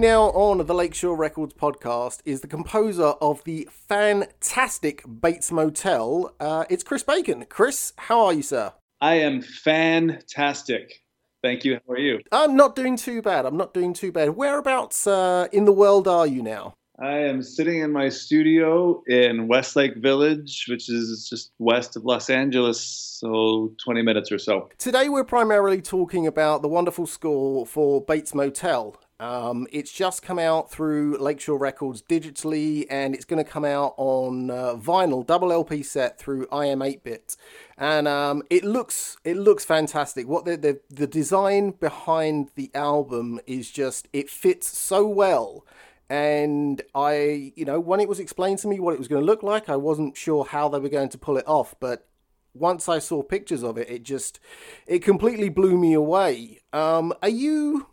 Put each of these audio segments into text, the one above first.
Me now on the Lakeshore Records podcast is the composer of the fantastic Bates Motel. Uh, it's Chris Bacon. Chris, how are you, sir? I am fantastic. Thank you. How are you? I'm not doing too bad. I'm not doing too bad. Whereabouts uh, in the world are you now? I am sitting in my studio in Westlake Village, which is just west of Los Angeles, so 20 minutes or so. Today, we're primarily talking about the wonderful score for Bates Motel. Um, it's just come out through Lakeshore Records digitally, and it's going to come out on uh, vinyl, double LP set through iam8bit, and um, it looks it looks fantastic. What the, the the design behind the album is just it fits so well and I, you know, when it was explained to me what it was going to look like, I wasn't sure how they were going to pull it off. But once I saw pictures of it, it just, it completely blew me away. Um, are you,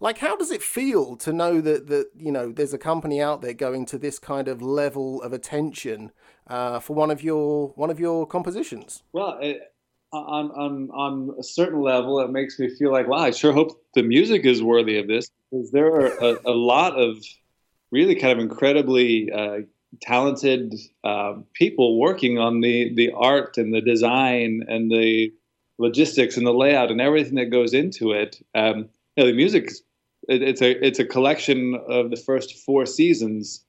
like, how does it feel to know that that you know there's a company out there going to this kind of level of attention uh, for one of your one of your compositions? Well. It- on, on on a certain level, it makes me feel like, wow, I sure hope the music is worthy of this because there are a, a lot of really kind of incredibly uh, talented uh, people working on the the art and the design and the logistics and the layout and everything that goes into it. Um, you know, the music it, it's a it's a collection of the first four seasons,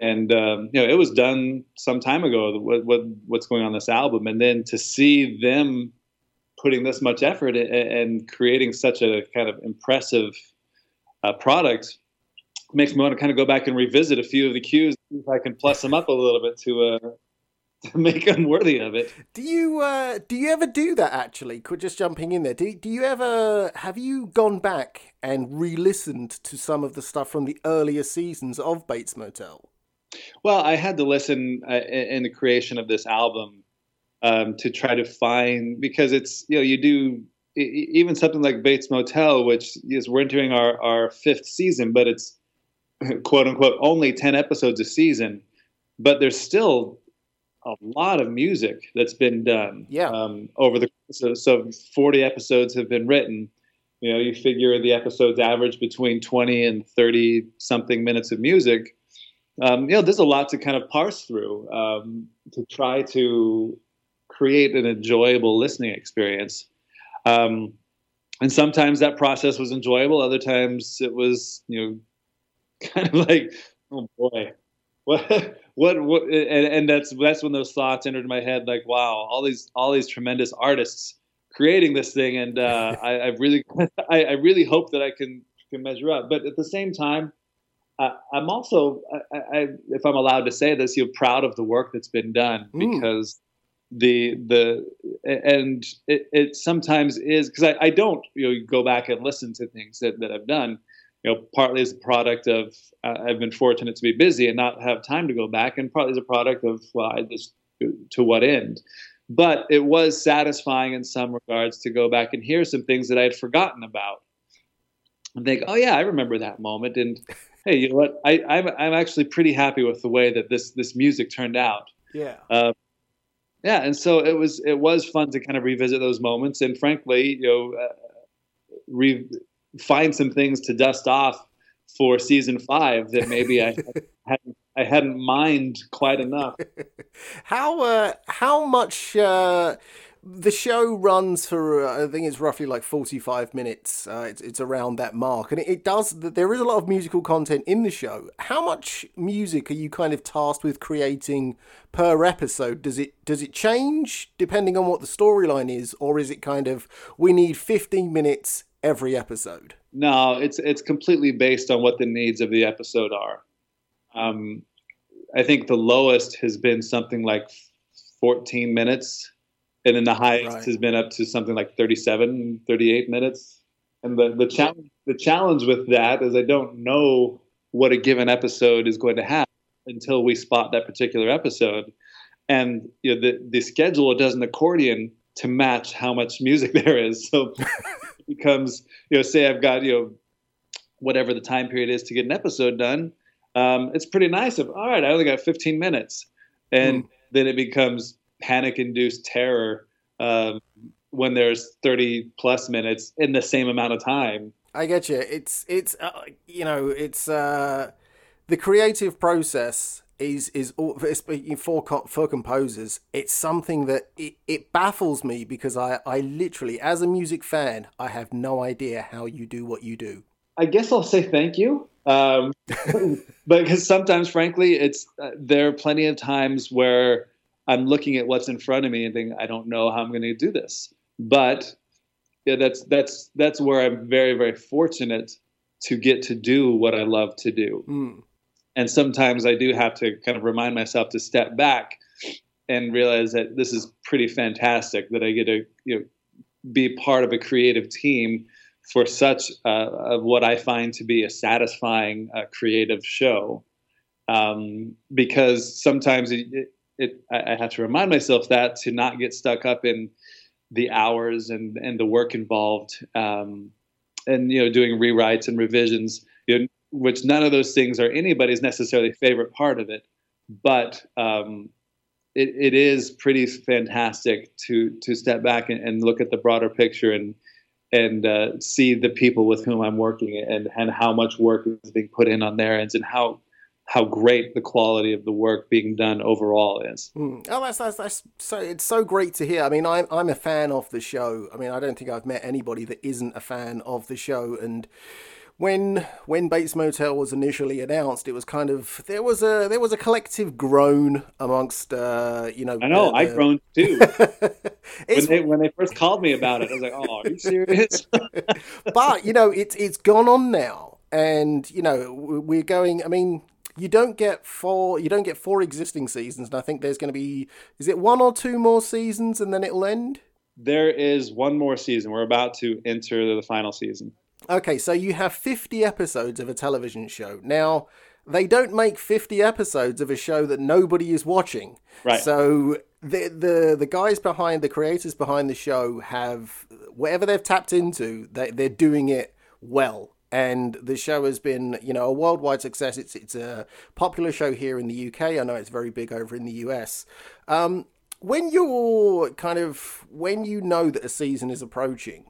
and um, you know it was done some time ago. What, what what's going on this album, and then to see them putting this much effort and, and creating such a kind of impressive uh, product makes me want to kind of go back and revisit a few of the cues, if I can plus them up a little bit to uh, to make them worthy of it. Do you uh, do you ever do that actually? Just jumping in there. Do do you ever have you gone back and re-listened to some of the stuff from the earlier seasons of Bates Motel? Well, I had to listen uh, in the creation of this album um, to try to find because it's you know you do even something like Bates Motel, which is we're entering our, our fifth season, but it's quote unquote only 10 episodes a season, but there's still a lot of music that's been done. Yeah. Um, over the so, so 40 episodes have been written. You know, you figure the episodes average between 20 and 30 something minutes of music. Um, you know, there's a lot to kind of parse through um, to try to create an enjoyable listening experience. Um, and sometimes that process was enjoyable. Other times it was, you know, kind of like, oh boy, what, what, what, and, and that's that's when those thoughts entered my head. Like, wow, all these all these tremendous artists creating this thing, and uh, I, I, really, I, I, really hope that I can can measure up. But at the same time, uh, I'm also, I, I, if I'm allowed to say this, you're proud of the work that's been done mm. because the the and it, it sometimes is because I, I don't you know go back and listen to things that, that I've done you know, partly as a product of uh, I've been fortunate to be busy and not have time to go back, and partly as a product of well, I just to what end. But it was satisfying in some regards to go back and hear some things that I had forgotten about, and think, oh yeah, I remember that moment. And hey, you know what? I, I'm I'm actually pretty happy with the way that this this music turned out. Yeah. Uh, yeah, and so it was it was fun to kind of revisit those moments, and frankly, you know, uh, re- find some things to dust off for season five that maybe I hadn't, I hadn't mined quite enough. how uh, how much uh, the show runs for? Uh, I think it's roughly like forty five minutes. Uh, it's it's around that mark, and it, it, does. There is a lot of musical content in the show. How much music are you kind of tasked with creating per episode? Does it does it change depending on what the storyline is, or is it kind of we need fifteen minutes every episode? No, it's it's completely based on what the needs of the episode are. Um, I think the lowest has been something like 14 minutes, and then the highest right. has been up to something like 37, 38 minutes. And the the challenge the challenge with that is I don't know what a given episode is going to have until we spot that particular episode. And you know, the the schedule does an accordion to match how much music there is. So becomes, you know, say I've got, you know, whatever the time period is to get an episode done. Um, it's pretty nice of, all right, I only got 15 minutes. And mm. then it becomes panic induced terror um, when there's 30 plus minutes in the same amount of time. I get you. It's it's uh, you know it's uh, the creative process is is for for composers. It's something that it, it baffles me because I I literally as a music fan I have no idea how you do what you do. I guess I'll say thank you. Um, but because sometimes, frankly, it's uh, there are plenty of times where I'm looking at what's in front of me and think I don't know how I'm going to do this. But yeah, that's that's that's where I'm very very fortunate to get to do what I love to do. Mm. And sometimes I do have to kind of remind myself to step back and realize that this is pretty fantastic that I get to you know be part of a creative team for such uh, what I find to be a satisfying uh, creative show. Um, because sometimes it, it, it, I have to remind myself that to not get stuck up in the hours and, and the work involved, um, and you know doing rewrites and revisions, you know, which none of those things are anybody's necessarily favorite part of it, but um, it, it is pretty fantastic to to step back and, and look at the broader picture and and uh, see the people with whom I'm working and and how much work is being put in on their ends and how how great the quality of the work being done overall is. Mm. Oh, that's, that's that's so it's so great to hear. I mean, I'm I'm a fan of the show. I mean, I don't think I've met anybody that isn't a fan of the show, and when when Bates Motel was initially announced, it was kind of there was a there was a collective groan amongst uh, you know. I know the, I groaned too when they when they first called me about it. I was like, "Oh, are you serious?" but you know, it's it's gone on now, and you know we're going. I mean, you don't get four you don't get four existing seasons, and I think there's going to be is it one or two more seasons, and then it'll end. There is one more season. We're about to enter the final season. Okay, so you have 50 episodes of a television show. Now, they don't make 50 episodes of a show that nobody is watching. Right. So the the the guys behind the creators behind the show have whatever they've tapped into, they they're doing it well. And the show has been, you know, a worldwide success. It's it's a popular show here in the UK. I know it's very big over in the US. Um, when you're kind of when you know that a season is approaching,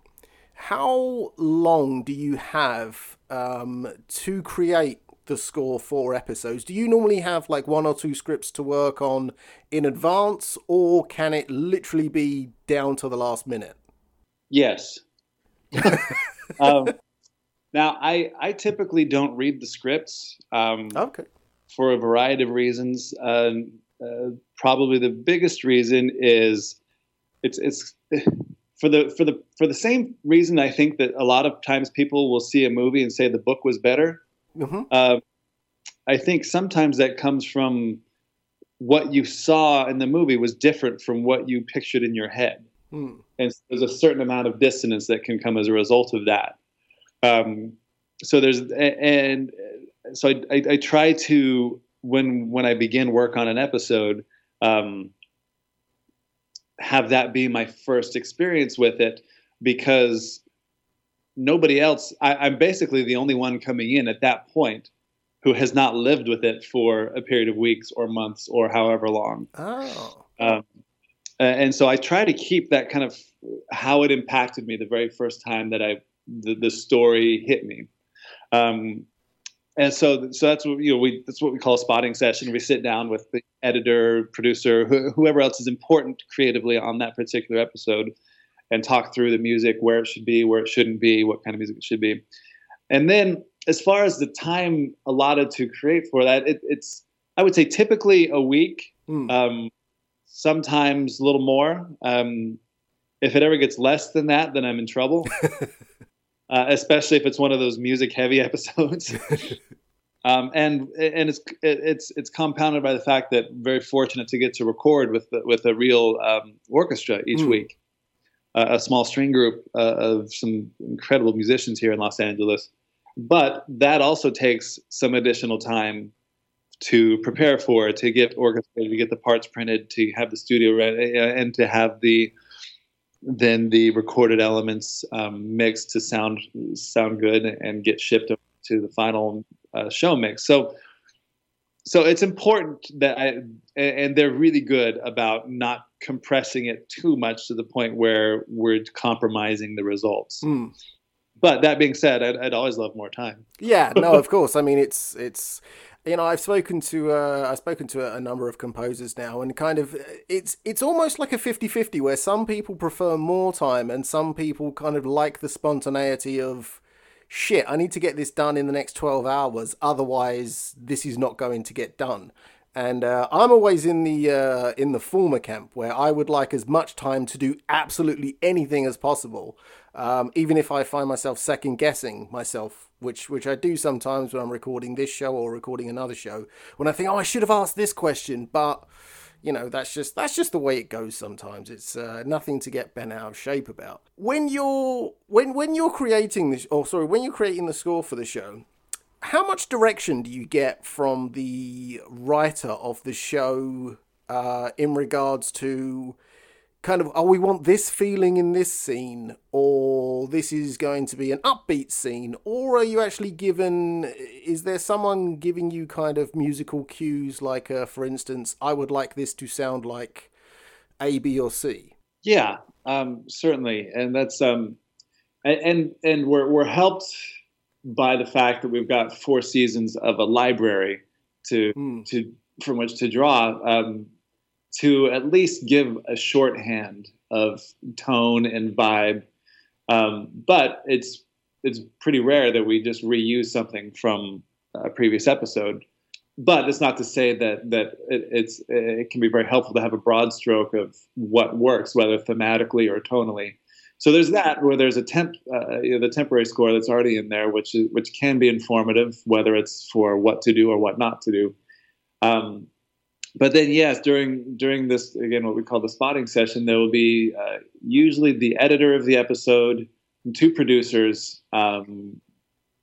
how long do you have um, to create the score for episodes? Do you normally have like one or two scripts to work on in advance, or can it literally be down to the last minute? Yes. um, now, I, I typically don't read the scripts. Um, okay. For a variety of reasons. Uh, uh, probably the biggest reason is it's it's for the for the for the same reason, I think that a lot of times people will see a movie and say the book was better. Mm-hmm. Uh, I think sometimes that comes from what you saw in the movie was different from what you pictured in your head, mm. and so there's a certain amount of dissonance that can come as a result of that. Um, so there's and so I, I, I, try to when when I begin work on an episode. Um, have that be my first experience with it because nobody else I, am basically the only one coming in at that point who has not lived with it for a period of weeks or months or however long. Oh. Um, and so i try to keep that kind of how it impacted me the very first time that i the, the story hit me. Um, and so so that's what you know we that's what we call a spotting session. We sit down with the editor producer wh- whoever else is important creatively on that particular episode and talk through the music where it should be where it shouldn't be what kind of music it should be. And then as far as the time allotted to create for that it, it's i would say typically a week mm. um, sometimes a little more. Um, if it ever gets less than that then i'm in trouble uh, especially if it's one of those music heavy episodes. um, and and it's it's it's compounded by the fact that I'm very fortunate to get to record with with a real um, orchestra each mm. week, uh, a small string group uh, of some incredible musicians here in Los Angeles. But that also takes some additional time to prepare for, to get orchestrated, to get the parts printed, to have the studio ready, uh, and to have the then the recorded elements um, mixed to sound sound good and get shipped to the final uh, show mix. So so it's important that I and they're really good about not compressing it too much to the point where we're compromising the results. Mm. But that being said, I'd, I'd always love more time. Yeah, no, of course. I mean, it's it's you know I've spoken to uh, I've spoken to a, a, number of composers now, and kind of it's it's almost like a 50-50 where some people prefer more time, and some people kind of like the spontaneity of shit. I need to get this done in the next twelve hours, otherwise this is not going to get done. And uh, I'm always in the uh, in the former camp where I would like as much time to do absolutely anything as possible, um, even if I find myself second guessing myself, which which I do sometimes when I'm recording this show or recording another show. When I think, oh, I should have asked this question, but you know that's just that's just the way it goes sometimes it's uh, nothing to get bent out of shape about when you're when when you're creating this or sorry when you're creating the score for the show how much direction do you get from the writer of the show uh, in regards to kind of, oh, we want this feeling in this scene, or this is going to be an upbeat scene, or are you actually given, is there someone giving you kind of musical cues, like, uh, for instance, I would like this to sound like A, B, or C? Yeah, um, certainly. And that's, um, and, and we're, we're helped by the fact that we've got four seasons of a library to mm. to from which to draw um, to at least give a shorthand of tone and vibe. Um, but it's it's pretty rare that we just reuse something from a previous episode. But it's not to say that that it, it's it can be very helpful to have a broad stroke of what works, whether thematically or tonally. So there's that where there's a temp, uh, you know, the temporary score that's already in there, which is, which can be informative, whether it's for what to do or what not to do. Um, but then, yes, during during this again, what we call the spotting session, there will be uh, usually the editor of the episode, two producers, um,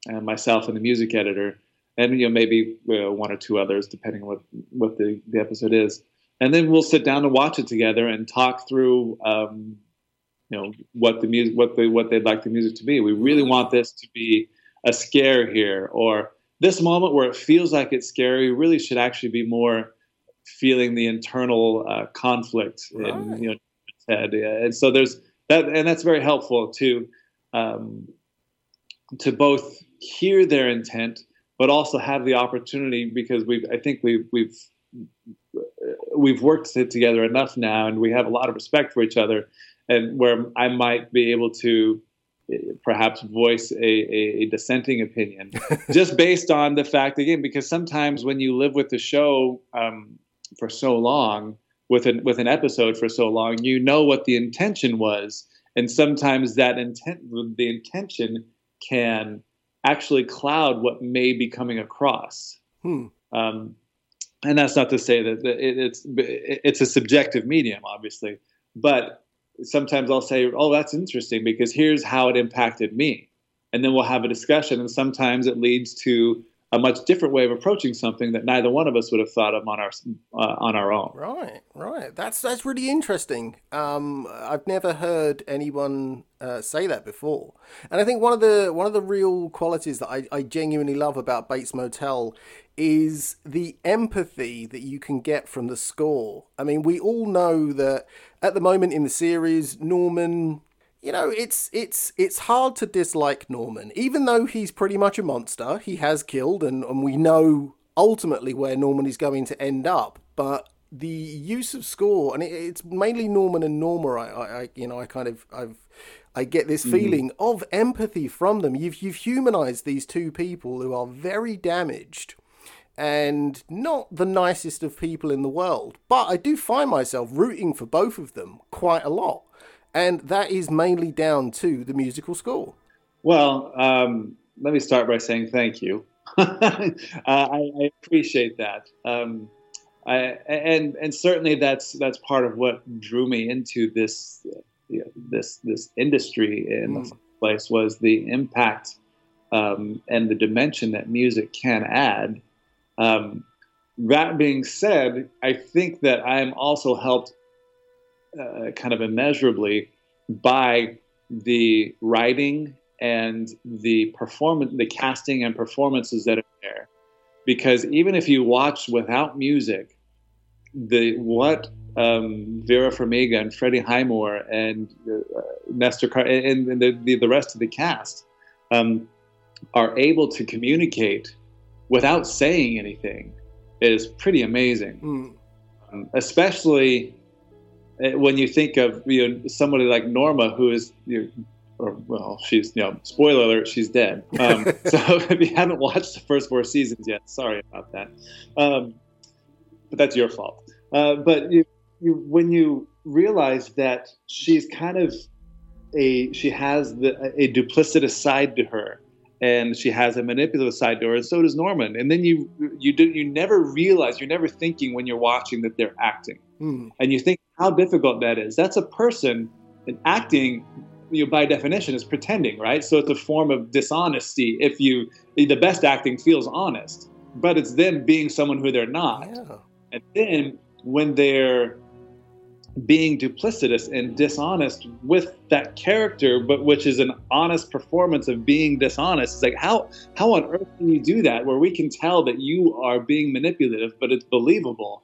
and myself and the music editor, and you know maybe uh, one or two others, depending on what what the, the episode is. And then we'll sit down and watch it together and talk through um, you know what the music what they what they'd like the music to be. We really want this to be a scare here, or this moment where it feels like it's scary really should actually be more feeling the internal uh, conflict right. in you know head. And so there's that, and that's very helpful to um, to both hear their intent, but also have the opportunity because we've I think we've we've we've worked together enough now, and we have a lot of respect for each other and where I might be able to eh, perhaps voice a, a, a, dissenting opinion just based on the fact again because sometimes when you live with the show um, for so long with an with an episode for so long you know what the intention was and sometimes that intent the intention can actually cloud what may be coming across hmm. um, and that's not to say that it, it's it's a subjective medium obviously but sometimes I'll say, "Oh, that's interesting because here's how it impacted me," and then we'll have a discussion. And sometimes it leads to a much different way of approaching something that neither one of us would have thought of on our uh, on our own. Right, right. That's that's really interesting. Um, I've never heard anyone uh, say that before, and I think one of the one of the real qualities that I, I genuinely love about Bates Motel is the empathy that you can get from the score. I mean, we all know that at the moment in the series, Norman you know, it's it's it's hard to dislike Norman, even though he's pretty much a monster. He has killed, and, and we know ultimately where Norman is going to end up. But the use of score, and it, it's mainly Norman and Norma. I, I, you know, I kind of I've I get this mm-hmm. feeling mm. of empathy from them. You've you've humanized these two people who are very damaged and not the nicest of people in the world. But I do find myself rooting for both of them quite a lot and that is mainly down to the musical score. Well, um, let me start by saying thank you. uh, I, I, appreciate that, um, I, and and certainly that's that's part of what drew me into this you know, this this industry in mm. the first place was the impact um, and the dimension that music can add. Um, that being said, I think that I am also helped uh, kind of immeasurably by the writing and the performance, the casting and performances that are there. Because even if you watch without music, the what um, Vera Farmiga and Freddie Highmore and uh, Nestor Car- and, and the, the, the rest of the cast um, are able to communicate without saying anything is pretty amazing. Mm. Um, especially when you think of you know somebody like Norma, who is you know, or well, she's you know, spoiler alert, she's dead. Um, so if you haven't watched the first four seasons yet, sorry about that. Um, but that's your fault. Uh, but you, you, when you realize that she's kind of a, she has the, a duplicitous side to her, and she has a manipulative side to her, and so does Norman. And then you, you do, you never realize, you're never thinking when you're watching that they're acting, mm. and you think how difficult that is. That's a person, and acting you know, by definition is pretending, right? So it's a form of dishonesty. If you the best acting feels honest, but it's them being someone who they're not. Yeah. And then when they're being duplicitous and dishonest with that character, but which is an honest performance of being dishonest. It's like how how on earth can you do that where we can tell that you are being manipulative, but it's believable.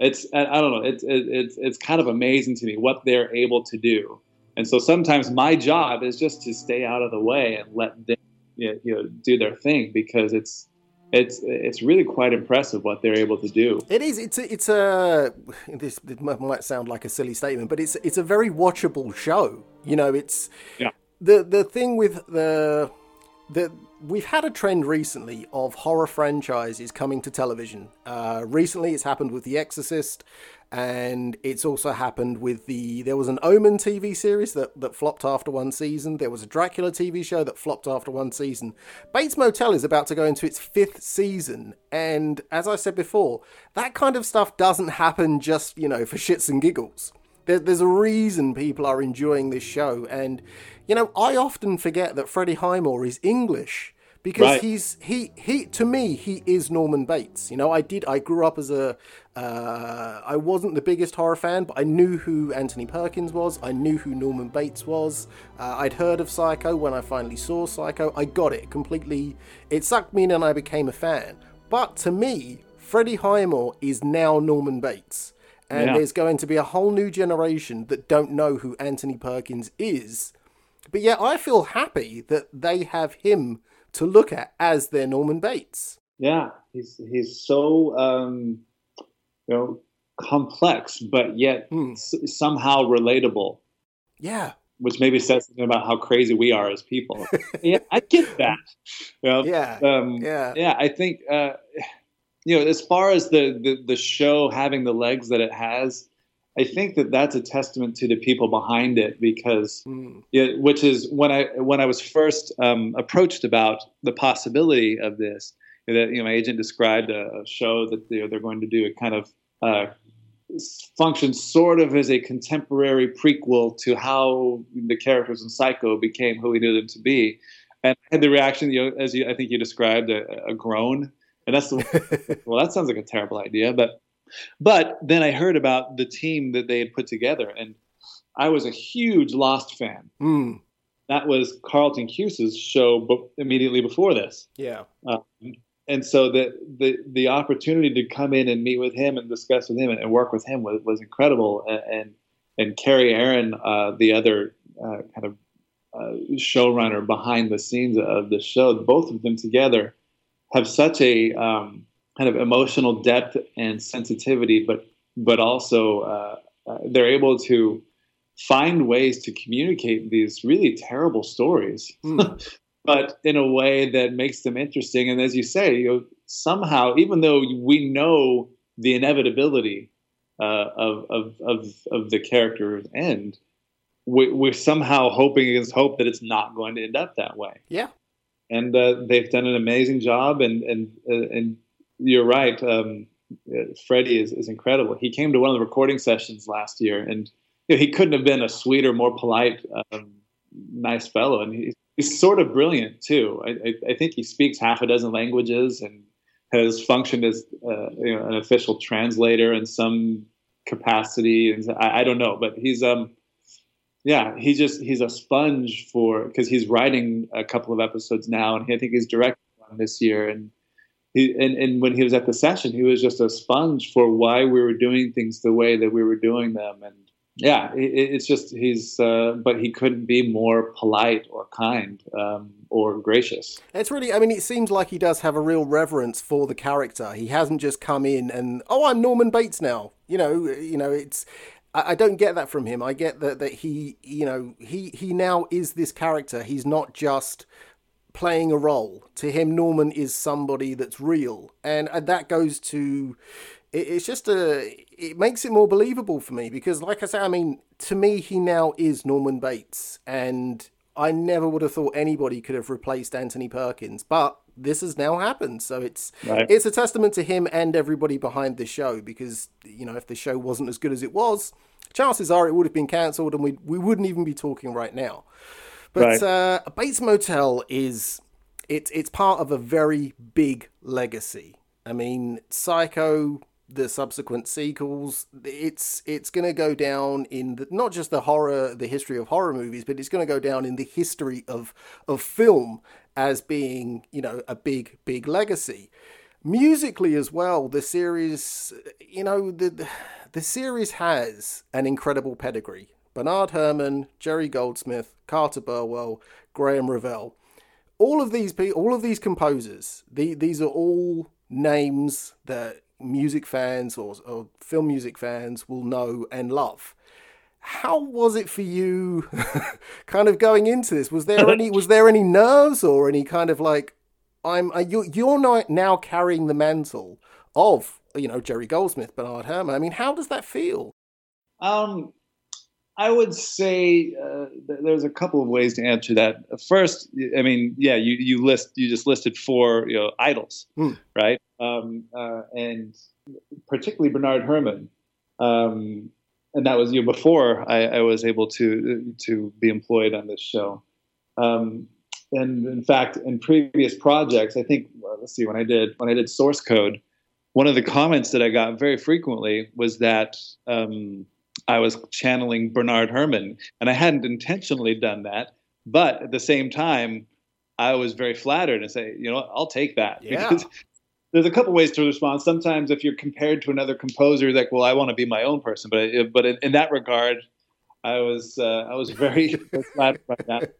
It's I don't know. It's it's it's kind of amazing to me what they're able to do. And so sometimes my job is just to stay out of the way and let them you know, do their thing because it's it's it's really quite impressive what they're able to do. It is. It's a, it's a this it might sound like a silly statement, but it's it's a very watchable show. You know, it's yeah. the the thing with the the we've had a trend recently of horror franchises coming to television. Uh, recently, it's happened with The Exorcist and it's also happened with the there was an Omen TV series that that flopped after one season. There was a Dracula TV show that flopped after one season. Bates Motel is about to go into its fifth season, and as I said before, that kind of stuff doesn't happen just you know for shits and giggles. There, there's a reason people are enjoying this show, and you know I often forget that Freddie Highmore is English because Right. he's he he to me he is Norman Bates. You know, I did I grew up as a uh, I wasn't the biggest horror fan, but I knew who Anthony Perkins was. I knew who Norman Bates was. Uh, I'd heard of Psycho when I finally saw Psycho. I got it completely. It sucked me in, and I became a fan. But to me, Freddie Highmore is now Norman Bates. And Yeah. there's going to be a whole new generation that don't know who Anthony Perkins is. But yet, I feel happy that they have him to look at as their Norman Bates. Yeah, he's he's so um, you know complex, but yet Hmm. s- somehow relatable, Yeah, which maybe says something about how crazy we are as people. yeah, I get that. You know, yeah, um, yeah. yeah, I think uh, you know as far as the, the the show having the legs that it has, I think that that's a testament to the people behind it because Mm, yeah, which is when I when I was first um, approached about the possibility of this. That you know, my agent described a, a show that you know, they're going to do. It kind of uh, functions sort of as a contemporary prequel to how the characters in Psycho became who we knew them to be. And I had the reaction, you know, as you, I think you described, a, a groan. And that's the, well, that sounds like a terrible idea. But but then I heard about the team that they had put together, and I was a huge Lost fan mm, that was Carlton Cuse's show be- immediately before this. yeah, Um, and so the, the the opportunity to come in and meet with him and discuss with him and, and work with him was, was incredible. And and, and Kerry Ehrin, uh, the other uh, kind of uh, showrunner behind the scenes of the show, both of them together have such a um, kind of emotional depth and sensitivity, but but also uh, uh, they're able to find ways to communicate these really terrible stories mm, but in a way that makes them interesting. And as you say, you know, somehow, even though we know the inevitability uh, of, of, of, of the character's end, we, we're somehow hoping against hope that it's not going to end up that way. yeah. And uh, they've done an amazing job. And, and, uh, and you're right. Um, Freddie is, is incredible. He came to one of the recording sessions last year and you know, he couldn't have been a sweeter, more polite, um, nice fellow. And he, he's sort of brilliant too. I, I, I think he speaks half a dozen languages and has functioned as uh, you know, an official translator in some capacity. And I, I don't know, but he's um, yeah, he just he's a sponge for because he's writing a couple of episodes now, and I think he's directing one this year. And he and, and when he was at the session, he was just a sponge for why we were doing things the way that we were doing them, and yeah, it, it's just he's, uh, but he couldn't be more polite or kind um, or gracious. It's really, I mean, it seems like he does have a real reverence for the character. He hasn't just come in and, oh, I'm Norman Bates now. You know, you know, it's. I, don't get that from him. I get that that he, you know, he he now is this character. He's not just playing a role. To him, Norman is somebody that's real, and that goes to it's just a it makes it more believable for me because like i say i mean to me he now is norman bates and i never would have thought anybody could have replaced anthony perkins but this has now happened so it's right. it's a testament to him and everybody behind the show because you know if the show wasn't as good as it was chances are it would have been cancelled and we we wouldn't even be talking right now but right. uh, bates motel is it's it's part of a very big legacy I mean, Psycho the subsequent sequels, it's it's going to go down in the, not just the horror, the history of horror movies, but it's going to go down in the history of of film as being you know a big big legacy. Musically as well, the series, you know, the the series has an incredible pedigree. Bernard Herrmann, Jerry Goldsmith, Carter Burwell, Graeme Revell, all of these people, all of these composers, the, these are all names that music fans or, or film music fans will know and love. How was it for you, kind of going into this? Was there any was there any nerves or any kind of like, I'm you you're not now carrying the mantle of you know Jerry Goldsmith, Bernard Herrmann. I mean, how does that feel? Um, I would say uh, there's a couple of ways to answer that. First, I mean, yeah, you, you list you just listed four you know idols, hmm. right? Um, uh, and particularly Bernard Herrmann. Um, and that was you know, before I, I, was able to to be employed on this show. Um, and in fact, in previous projects, I think well, let's see when I did when I did source code, one of the comments that I got very frequently was that um, I was channeling Bernard Herrmann, and I hadn't intentionally done that, but at the same time, I was very flattered and say, you know, I'll take that yeah. because there's a couple ways to respond. Sometimes if you're compared to another composer, like, well, I want to be my own person. But but in, in that regard, I was uh, I was very flattered by that.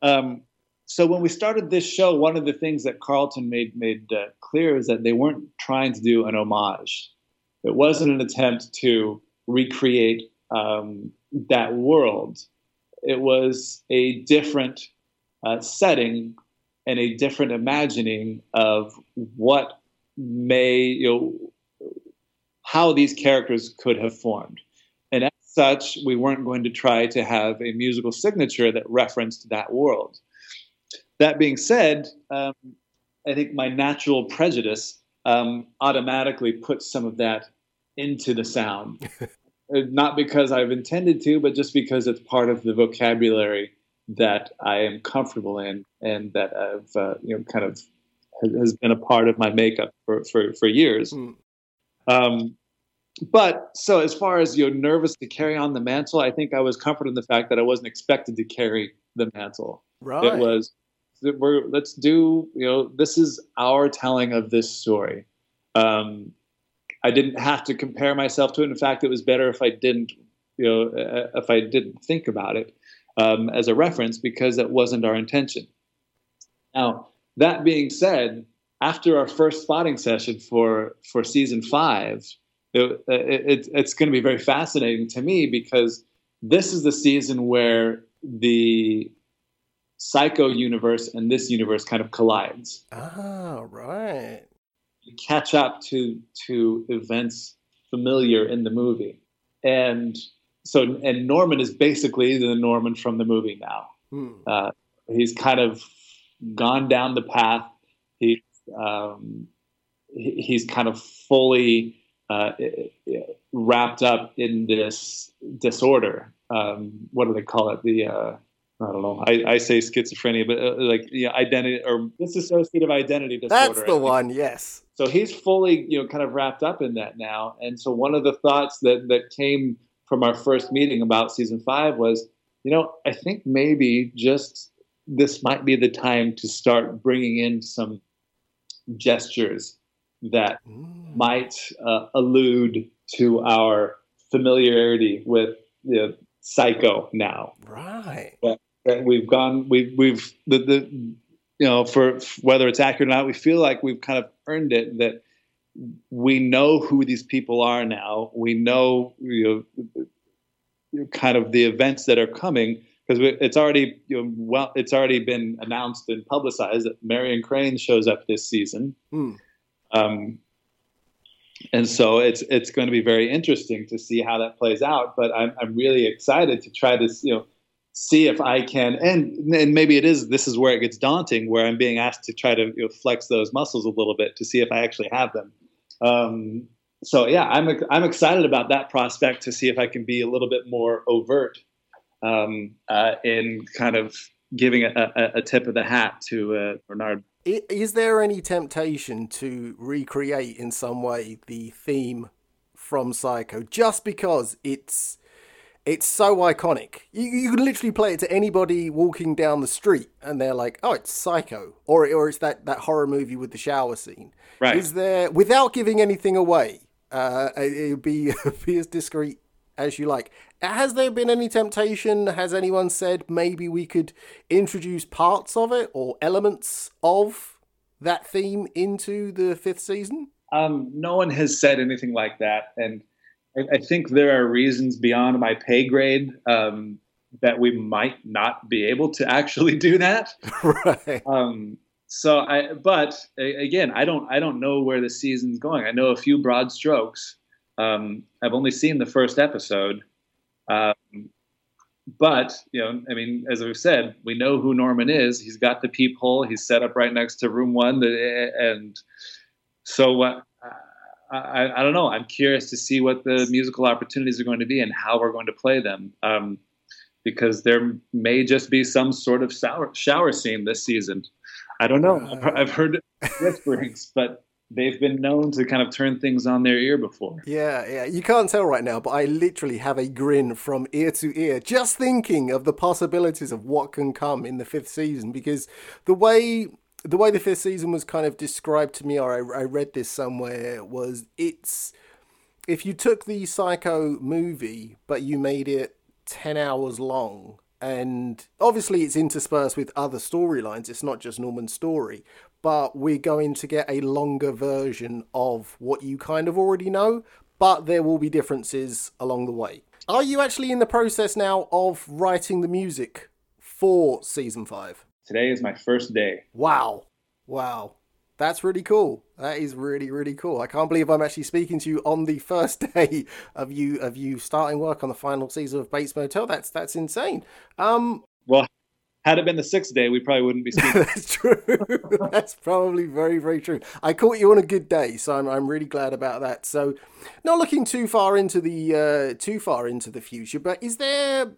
Um, so when we started this show, one of the things that Carlton made made uh, clear is that they weren't trying to do an homage. It wasn't an attempt to recreate um, that world. It was a different uh, setting and a different imagining of what may you know how these characters could have formed. And as such we weren't going to try to have a musical signature that referenced that world. That being said um, i think my natural prejudice um, automatically puts some of that into the sound. Uh, not because i've intended to but just because it's part of the vocabulary that i am comfortable in and that i've uh, you know kind of has been a part of my makeup for for, for years. Mm. Um, but so as far as you're nervous to carry on the mantle, I think I was comforted in the fact that I wasn't expected to carry the mantle. Right. It was we're let's do you know this is our telling of this story. Um, I didn't have to compare myself to it. In fact, it was better if I didn't you know uh, if I didn't think about it um, as a reference because that wasn't our intention. Now, that being said, after our first spotting session for for season five, it, it, it's going to be very fascinating to me because this is the season where the psycho universe and this universe kind of collides. Ah, right. You catch up to to events familiar in the movie, and so and Norman is basically the Norman from the movie now. Hmm. Uh, he's kind of gone down the path. He um, he's kind of fully uh, wrapped up in this disorder. Um, what do they call it? The uh, I don't know. I, I say schizophrenia, but uh, like yeah, identity or dissociative identity disorder. That's the one. Yes. So he's fully, you know, kind of wrapped up in that now. And so one of the thoughts that that came from our first meeting about season five was, you know, I think maybe just this might be the time to start bringing in some gestures that mm. might uh, allude to our familiarity with you know, Psycho now. Right. But, we've gone. We've we've the the you know for whether it's accurate or not, we feel like we've kind of earned it that we know who these people are now. We know you know kind of the events that are coming because it's already you know, well it's already been announced and publicized that Marion Crane shows up this season. Mm. Um, and so it's it's going to be very interesting to see how that plays out. But I'm I'm really excited to try to you know see if I can and and maybe it is this is where it gets daunting where I'm being asked to try to you know, flex those muscles a little bit to see if I actually have them. Um, so yeah, I'm I'm excited about that prospect to see if I can be a little bit more overt um, uh, in kind of giving a, a, a, tip of the hat to uh, Bernard. Is there any temptation to recreate in some way the theme from Psycho just because it's it's so iconic? You, you can literally play it to anybody walking down the street and they're like, "Oh, it's Psycho," or or it's that that horror movie with the shower scene. Right. Is there without giving anything away? Uh, it would be be as discreet as you like. Has there been any temptation? Has anyone said maybe we could introduce parts of it or elements of that theme into the fifth season? Um, no one has said anything like that, and I, I think there are reasons beyond my pay grade um, that we might not be able to actually do that. right. Um, so I, but again, I don't, I don't know where the season's going. I know a few broad strokes. Um, I've only seen the first episode, um, but you know, I mean, as we've said, we know who Norman is. He's got the peephole. He's set up right next to room one, and so uh, I, I, don't know. I'm curious to see what the musical opportunities are going to be and how we're going to play them. Um, because there may just be some sort of shower, shower scene this season. I don't know. I've heard whisperings, but they've been known to kind of turn things on their ear before. Yeah, yeah. You can't tell right now, but I literally have a grin from ear to ear just thinking of the possibilities of what can come in the fifth season because the way the way the fifth season was kind of described to me or I, I read this somewhere was it's if you took the psycho movie but you made it 10 hours long and obviously it's interspersed with other storylines it's not just norman's story but we're going to get a longer version of what you kind of already know, but there will be differences along the way. Are you actually in the process now of writing the music for season five? Today is my first day. Wow. Wow. That's really cool. That is really, really cool. I can't believe I'm actually speaking to you on the first day of you of you starting work on the final season of Bates Motel. That's that's insane. Um well had it been the sixth day, we probably wouldn't be speaking. That's true. That's probably very, very true. I caught you on a good day, so I'm, I'm really glad about that. So, not looking too far into the uh, too far into the future, but is there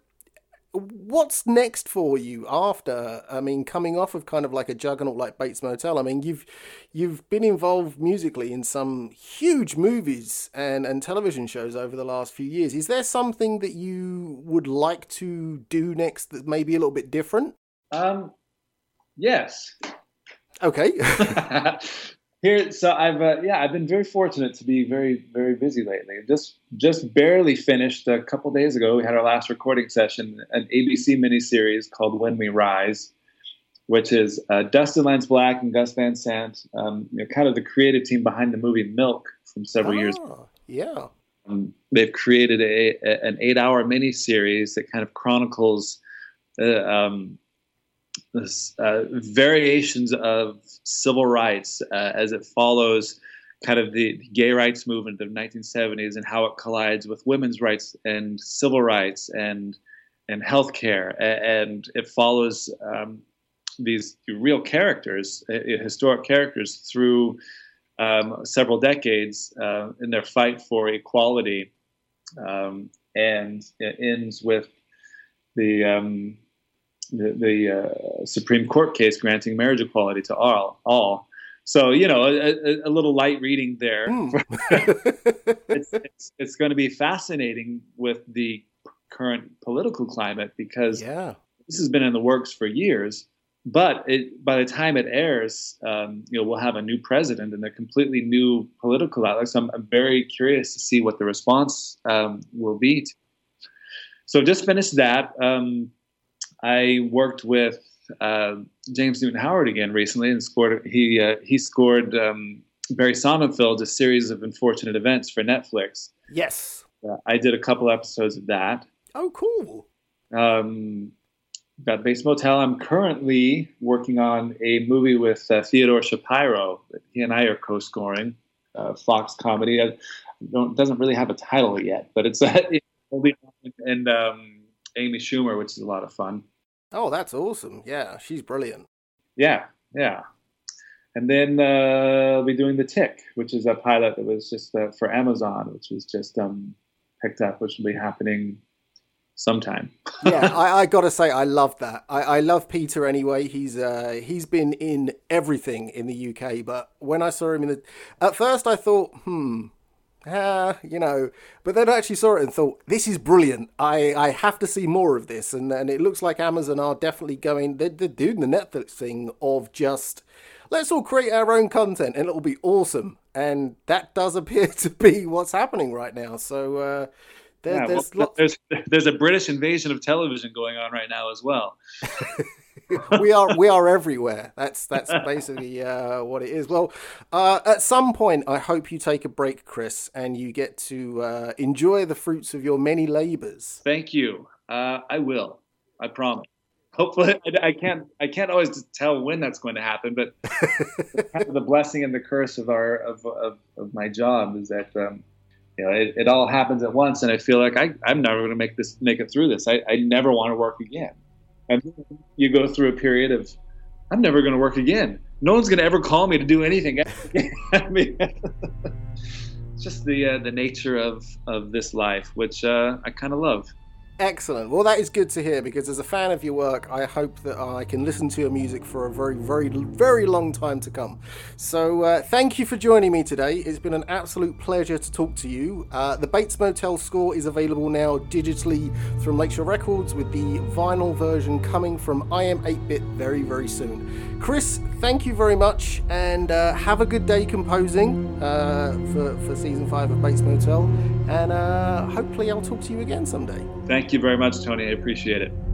what's next for you after i mean coming off of kind of like a juggernaut like bates motel? I mean you've you've been involved musically in some huge movies and and television shows over the last few years. Is there something that you would like to do next that may be a little bit different? Um yes. Okay here so i've uh, yeah i've been very fortunate to be very very busy lately. Just just barely finished a couple days ago we had our last recording session an abc miniseries called when we rise which is uh, dustin lance black and gus van sant um, you know, kind of the creative team behind the movie milk from several oh, years yeah. Um, they've created a, a, an eight hour miniseries that kind of chronicles uh, um, uh, variations of civil rights uh, as it follows kind of the gay rights movement of the 1970s and how it collides with women's rights and civil rights and and healthcare. And it follows um, these real characters uh, historic characters through um, several decades uh, in their fight for equality um, and it ends with the um, the, the uh, Supreme Court case granting marriage equality to all. all. So you know, a, a little light reading there. Mm. it's, it's, it's going to be fascinating with the current political climate because yeah. this has been in the works for years. But it, by the time it airs, um, you know, we'll have a new president and a completely new political outlook. So I'm, I'm very curious to see what the response um, will be. To so just finished that. Um, I worked with uh, James Newton Howard again recently, and scored. He uh, he scored um, Barry Sonnenfeld's A Series of Unfortunate Events for Netflix. Yes, uh, I did a couple episodes of that. Oh, cool. Um, got Bates Motel. I'm currently working on a movie with uh, Theodore Shapiro. He and I are co-scoring. Uh, Fox comedy. I don't doesn't really have a title yet, but it's uh, and um, Amy Schumer, which is a lot of fun. Oh, that's awesome! Yeah, she's brilliant. Yeah, yeah. And then uh, I'll be doing the Tick, which is a pilot that was just uh, for Amazon, which was just um, picked up, which will be happening sometime. yeah, I, I, gotta say, I love that. I, I love Peter anyway. He's uh, he's been in everything in the UK, but when I saw him in the, at first I thought, hmm, ah, you know, but then I actually saw it and thought, this is brilliant. I, I have to see more of this, and and it looks like Amazon are definitely going. They're, they're doing the Netflix thing of just let's all create our own content and it'll be awesome. And that does appear to be what's happening right now. So. Uh, there, yeah, there's, well, there's there's a British invasion of television going on right now as well. we are we are everywhere. That's that's basically uh, what it is. Well, uh, at some point, I hope you take a break, Chris, and you get to uh, enjoy the fruits of your many labors. Thank you. Uh, I will. I promise. Hopefully, I, can't. I can't always tell when that's going to happen, but the blessing and the curse of our of of, of my job is that. Um, you know, it, it all happens at once, and I feel like I, I'm never going to make this make it through this. I, I never want to work again. And you go through a period of, I'm never going to work again. No one's going to ever call me to do anything. I mean, it's just the uh, the nature of of this life, which uh, I kind of love. Excellent. Well, that is good to hear because as a fan of your work, I hope that I can listen to your music for a very, very, very long time to come. So, uh, thank you for joining me today. It's been an absolute pleasure to talk to you. Uh, the Bates Motel score is available now digitally from Lakeshore Records with the vinyl version coming from iam8bit very, very soon. Chris, thank you very much and uh, have a good day composing uh, for, for season 5 of Bates Motel. And uh, hopefully, I'll talk to you again someday. Thank you very much, Tony. I appreciate it.